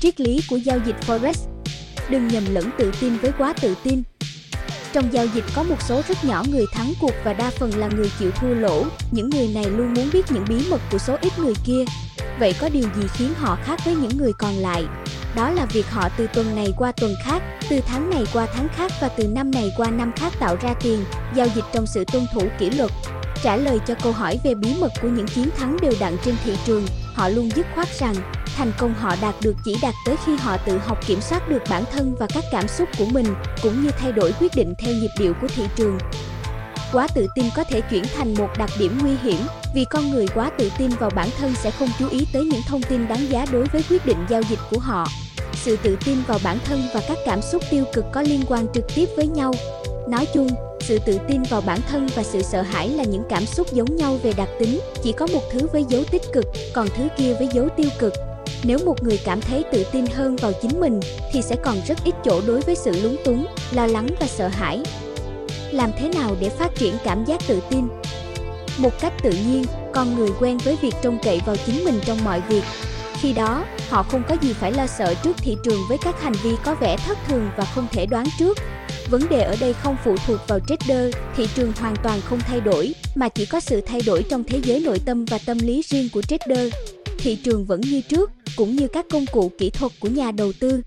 Triết lý của giao dịch Forex Đừng nhầm lẫn tự tin với quá tự tin. Trong giao dịch có một số rất nhỏ người thắng cuộc và đa phần là người chịu thua lỗ. Những người này luôn muốn biết những bí mật của số ít người kia. Vậy có điều gì khiến họ khác với những người còn lại? Đó là việc họ từ tuần này qua tuần khác, từ tháng này qua tháng khác và từ năm này qua năm khác tạo ra tiền, giao dịch trong sự tuân thủ kỷ luật. Trả lời cho câu hỏi về bí mật của những chiến thắng đều đặn trên thị trường, họ luôn dứt khoát rằng thành công họ đạt được chỉ đạt tới khi họ tự học kiểm soát được bản thân và các cảm xúc của mình, cũng như thay đổi quyết định theo nhịp điệu của thị trường. Quá tự tin có thể chuyển thành một đặc điểm nguy hiểm, vì con người quá tự tin vào bản thân sẽ không chú ý tới những thông tin đáng giá đối với quyết định giao dịch của họ. Sự tự tin vào bản thân và các cảm xúc tiêu cực có liên quan trực tiếp với nhau. Nói chung, sự tự tin vào bản thân và sự sợ hãi là những cảm xúc giống nhau về đặc tính, chỉ có một thứ với dấu tích cực, còn thứ kia với dấu tiêu cực. Nếu một người cảm thấy tự tin hơn vào chính mình thì sẽ còn rất ít chỗ đối với sự lúng túng, lo lắng và sợ hãi. Làm thế nào để phát triển cảm giác tự tin? Một cách tự nhiên, con người quen với việc trông cậy vào chính mình trong mọi việc. Khi đó, họ không có gì phải lo sợ trước thị trường với các hành vi có vẻ thất thường và không thể đoán trước. Vấn đề ở đây không phụ thuộc vào trader, thị trường hoàn toàn không thay đổi, mà chỉ có sự thay đổi trong thế giới nội tâm và tâm lý riêng của trader. Thị trường vẫn như trước, cũng như các công cụ kỹ thuật của nhà đầu tư.